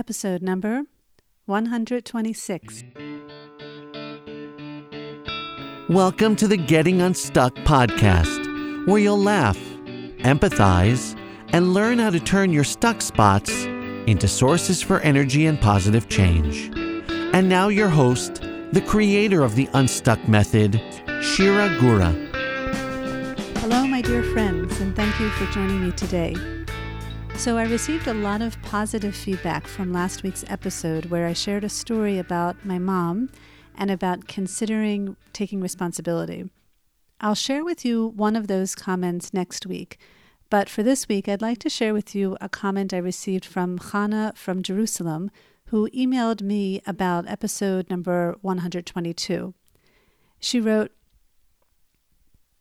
episode number 126. Welcome to the Getting Unstuck podcast, where you'll laugh, empathize, and learn how to turn your stuck spots into sources for energy and positive change. And now, your host, the creator of the Unstuck Method, Shira Gura. Hello, my dear friends, and thank you for joining me today. So, I received a lot of positive feedback from last week's episode where I shared a story about my mom and about considering taking responsibility. I'll share with you one of those comments next week. But for this week, I'd like to share with you a comment I received from Chana from Jerusalem, who emailed me about episode number 122. She wrote,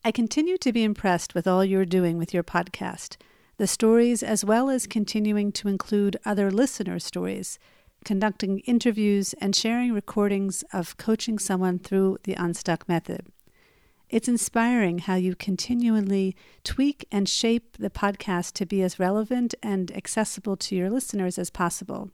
I continue to be impressed with all you're doing with your podcast, the stories, as well as continuing to include other listener stories conducting interviews, and sharing recordings of coaching someone through the Unstuck method. It's inspiring how you continually tweak and shape the podcast to be as relevant and accessible to your listeners as possible.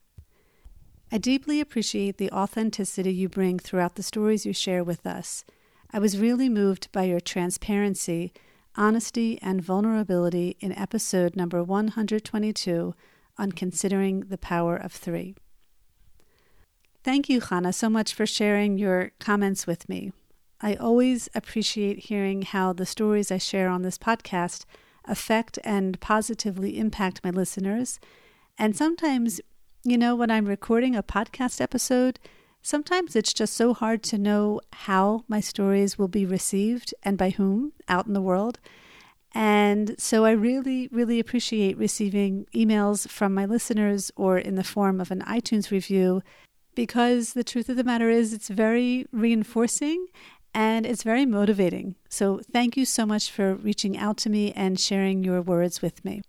I deeply appreciate the authenticity you bring throughout the stories you share with us. I was really moved by your transparency, honesty, and vulnerability in episode number 122 on considering the power of three. Thank you, Chana, so much for sharing your comments with me. I always appreciate hearing how the stories I share on this podcast affect and positively impact my listeners. And sometimes, you know, when I'm recording a podcast episode, sometimes it's just so hard to know how my stories will be received and by whom out in the world. And so I really, really appreciate receiving emails from my listeners or in the form of an iTunes review because the truth of the matter is it's very reinforcing and it's very motivating. So thank you so much for reaching out to me and sharing your words with me.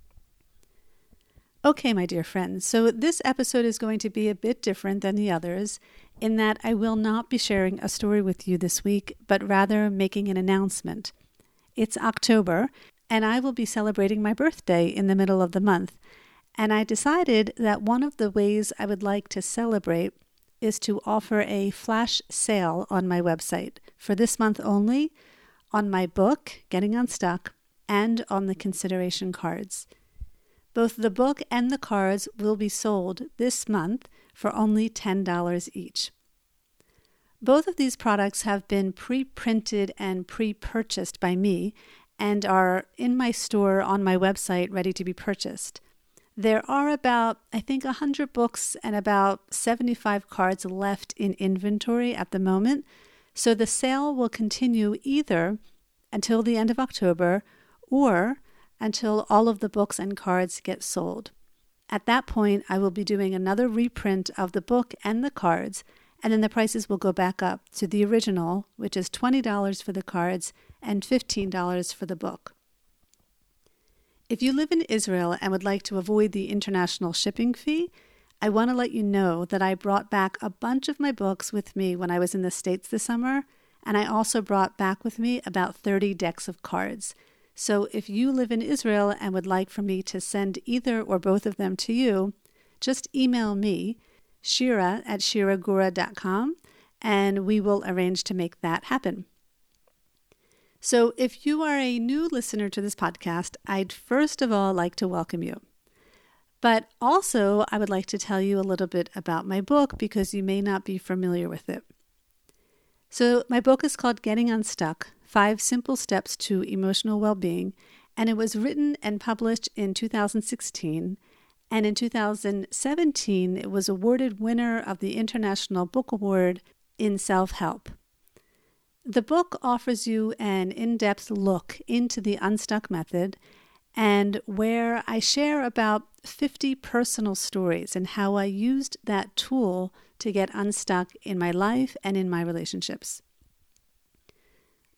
Okay, my dear friends, so this episode is going to be a bit different than the others in that I will not be sharing a story with you this week, but rather making an announcement. It's October, and I will be celebrating my birthday in the middle of the month. And I decided that one of the ways I would like to celebrate is to offer a flash sale on my website for this month only on my book, Getting Unstuck, and on the consideration cards. Both the book and the cards will be sold this month for only $10 each. Both of these products have been pre printed and pre purchased by me and are in my store on my website ready to be purchased. There are about, I think, 100 books and about 75 cards left in inventory at the moment. So the sale will continue either until the end of October or until all of the books and cards get sold. At that point, I will be doing another reprint of the book and the cards, and then the prices will go back up to the original, which is $20 for the cards and $15 for the book. If you live in Israel and would like to avoid the international shipping fee, I want to let you know that I brought back a bunch of my books with me when I was in the States this summer, and I also brought back with me about 30 decks of cards. So if you live in Israel and would like for me to send either or both of them to you, just email me, shira at shiragura.com, and we will arrange to make that happen. So, if you are a new listener to this podcast, I'd first of all like to welcome you. But also, I would like to tell you a little bit about my book because you may not be familiar with it. So, my book is called Getting Unstuck Five Simple Steps to Emotional Well-Being, and it was written and published in 2016. And in 2017, it was awarded winner of the International Book Award in Self Help. The book offers you an in depth look into the Unstuck method and where I share about 50 personal stories and how I used that tool to get unstuck in my life and in my relationships.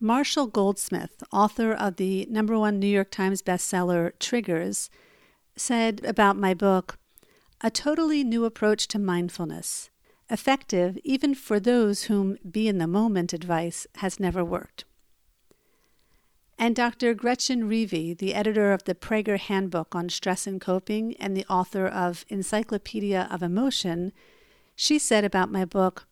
Marshall Goldsmith, author of the number one New York Times bestseller Triggers, said about my book a totally new approach to mindfulness effective even for those whom be in the moment advice has never worked. And Dr. Gretchen Reevy, the editor of the Praeger Handbook on Stress and Coping and the author of Encyclopedia of Emotion, she said about my book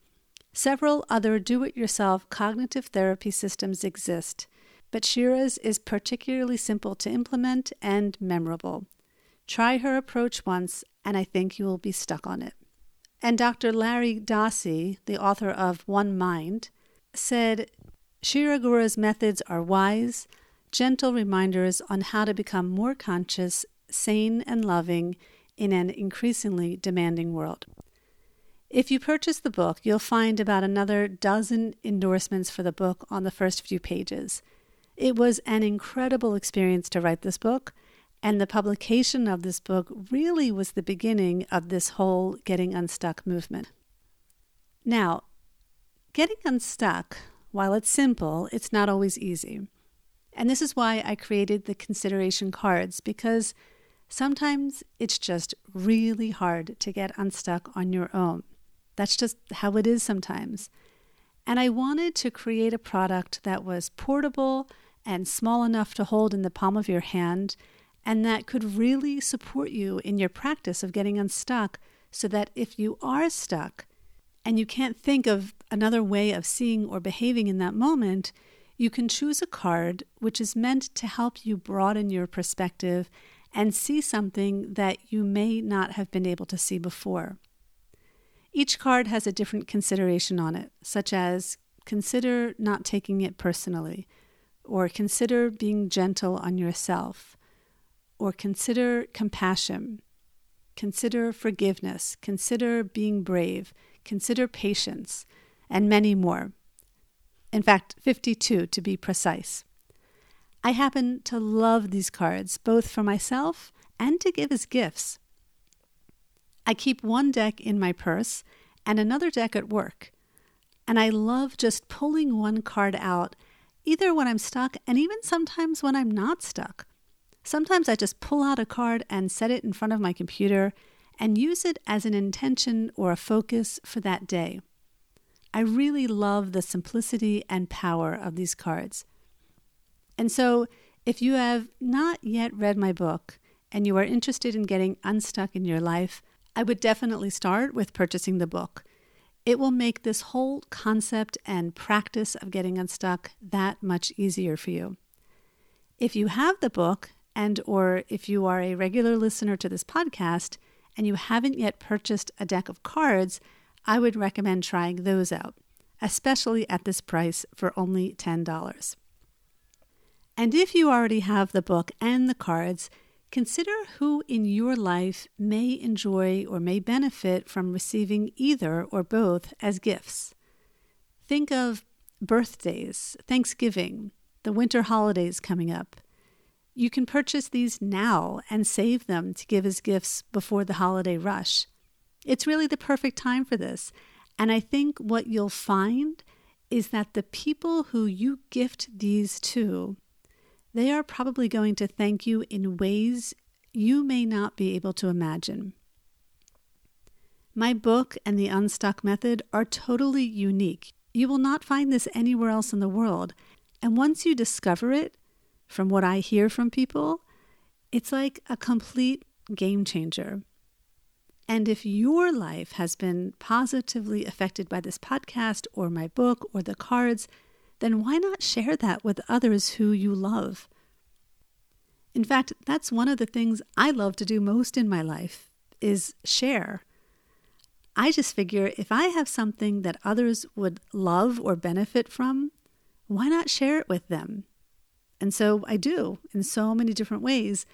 Several other do it yourself cognitive therapy systems exist, but Shira's is particularly simple to implement and memorable. Try her approach once, and I think you will be stuck on it. And Dr. Larry Dossey, the author of One Mind, said Shira Gura's methods are wise, gentle reminders on how to become more conscious, sane, and loving in an increasingly demanding world. If you purchase the book, you'll find about another dozen endorsements for the book on the first few pages. It was an incredible experience to write this book, and the publication of this book really was the beginning of this whole Getting Unstuck movement. Now, getting unstuck, while it's simple, it's not always easy. And this is why I created the consideration cards, because sometimes it's just really hard to get unstuck on your own. That's just how it is sometimes. And I wanted to create a product that was portable and small enough to hold in the palm of your hand, and that could really support you in your practice of getting unstuck so that if you are stuck and you can't think of another way of seeing or behaving in that moment, you can choose a card which is meant to help you broaden your perspective and see something that you may not have been able to see before. Each card has a different consideration on it, such as consider not taking it personally, or consider being gentle on yourself, or consider compassion, consider forgiveness, consider being brave, consider patience, and many more. In fact, 52 to be precise. I happen to love these cards, both for myself and to give as gifts. I keep one deck in my purse and another deck at work. And I love just pulling one card out, either when I'm stuck and even sometimes when I'm not stuck. Sometimes I just pull out a card and set it in front of my computer and use it as an intention or a focus for that day. I really love the simplicity and power of these cards. And so, if you have not yet read my book and you are interested in getting unstuck in your life, I would definitely start with purchasing the book. It will make this whole concept and practice of getting unstuck that much easier for you. If you have the book and or if you are a regular listener to this podcast and you haven't yet purchased a deck of cards, I would recommend trying those out, especially at this price for only $10. And if you already have the book and the cards, Consider who in your life may enjoy or may benefit from receiving either or both as gifts. Think of birthdays, Thanksgiving, the winter holidays coming up. You can purchase these now and save them to give as gifts before the holiday rush. It's really the perfect time for this. And I think what you'll find is that the people who you gift these to they are probably going to thank you in ways you may not be able to imagine. My book and the Unstuck Method are totally unique. You will not find this anywhere else in the world. And once you discover it, from what I hear from people, it's like a complete game changer. And if your life has been positively affected by this podcast or my book or the cards, then why not share that with others who you love? In fact, that's one of the things I love to do most in my life is share. I just figure if I have something that others would love or benefit from, why not share it with them? And so I do in so many different ways,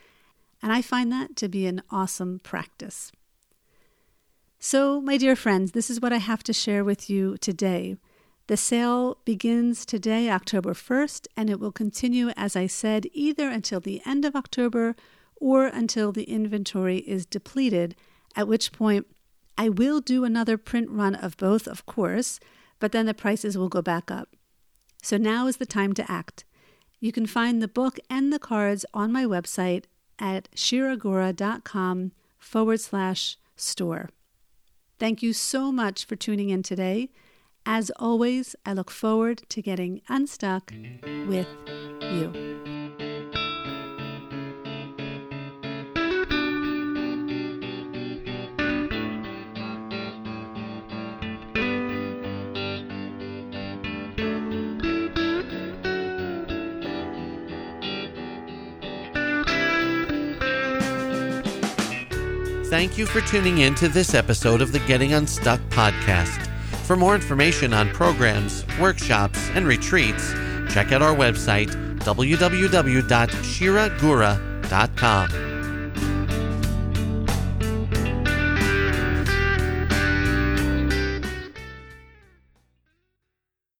and I find that to be an awesome practice. So, my dear friends, this is what I have to share with you today. The sale begins today, October 1st, and it will continue, as I said, either until the end of October or until the inventory is depleted, at which point I will do another print run of both, of course, but then the prices will go back up. So now is the time to act. You can find the book and the cards on my website at shiragura.com forward slash store. Thank you so much for tuning in today As always, I look forward to getting unstuck with you. Thank you for tuning in to this episode of the Getting Unstuck podcast. For more information on programs, workshops, and retreats, check out our website www.shiragura.com.